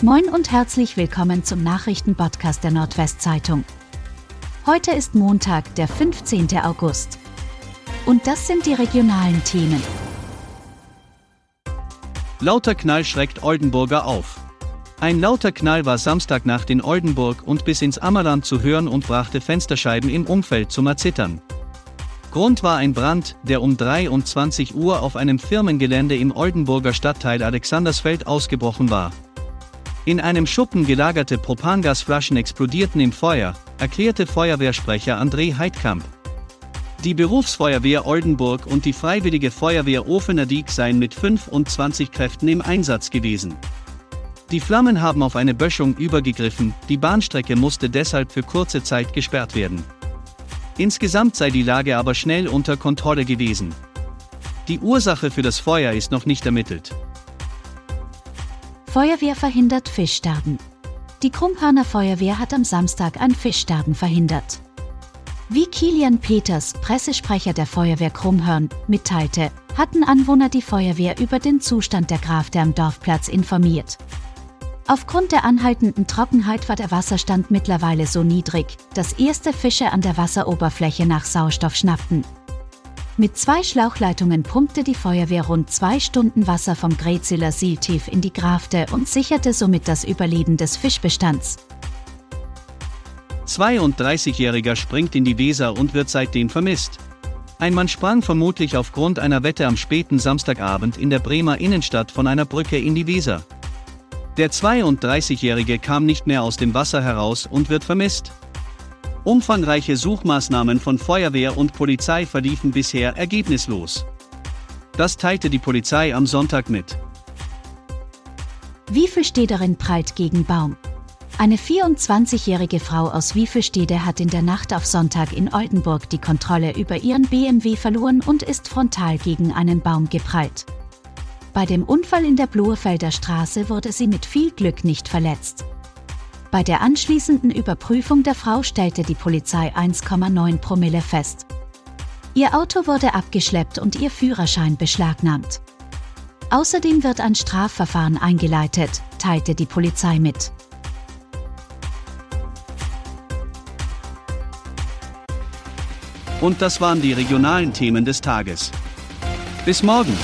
Moin und herzlich willkommen zum Nachrichtenpodcast der Nordwestzeitung. Heute ist Montag, der 15. August. Und das sind die regionalen Themen. Lauter Knall schreckt Oldenburger auf. Ein lauter Knall war Samstagnacht in Oldenburg und bis ins Ammerland zu hören und brachte Fensterscheiben im Umfeld zum Erzittern. Grund war ein Brand, der um 23 Uhr auf einem Firmengelände im Oldenburger Stadtteil Alexandersfeld ausgebrochen war. In einem Schuppen gelagerte Propangasflaschen explodierten im Feuer, erklärte Feuerwehrsprecher André Heidkamp. Die Berufsfeuerwehr Oldenburg und die Freiwillige Feuerwehr Ofenerdiek seien mit 25 Kräften im Einsatz gewesen. Die Flammen haben auf eine Böschung übergegriffen, die Bahnstrecke musste deshalb für kurze Zeit gesperrt werden. Insgesamt sei die Lage aber schnell unter Kontrolle gewesen. Die Ursache für das Feuer ist noch nicht ermittelt. Feuerwehr verhindert Fischsterben. Die Krummhörner Feuerwehr hat am Samstag ein Fischsterben verhindert. Wie Kilian Peters, Pressesprecher der Feuerwehr Krummhörn, mitteilte, hatten Anwohner die Feuerwehr über den Zustand der Grafte am Dorfplatz informiert. Aufgrund der anhaltenden Trockenheit war der Wasserstand mittlerweile so niedrig, dass erste Fische an der Wasseroberfläche nach Sauerstoff schnappten. Mit zwei Schlauchleitungen pumpte die Feuerwehr rund zwei Stunden Wasser vom Grezeler See tief in die Grafte und sicherte somit das Überleben des Fischbestands. 32-Jähriger springt in die Weser und wird seitdem vermisst. Ein Mann sprang vermutlich aufgrund einer Wette am späten Samstagabend in der Bremer Innenstadt von einer Brücke in die Weser. Der 32-Jährige kam nicht mehr aus dem Wasser heraus und wird vermisst. Umfangreiche Suchmaßnahmen von Feuerwehr und Polizei verliefen bisher ergebnislos. Das teilte die Polizei am Sonntag mit. Wiefelstederin prallt gegen Baum. Eine 24-jährige Frau aus Wiefelstede hat in der Nacht auf Sonntag in Oldenburg die Kontrolle über ihren BMW verloren und ist frontal gegen einen Baum geprallt. Bei dem Unfall in der Blohefelder Straße wurde sie mit viel Glück nicht verletzt. Bei der anschließenden Überprüfung der Frau stellte die Polizei 1,9 Promille fest. Ihr Auto wurde abgeschleppt und ihr Führerschein beschlagnahmt. Außerdem wird ein Strafverfahren eingeleitet, teilte die Polizei mit. Und das waren die regionalen Themen des Tages. Bis morgen!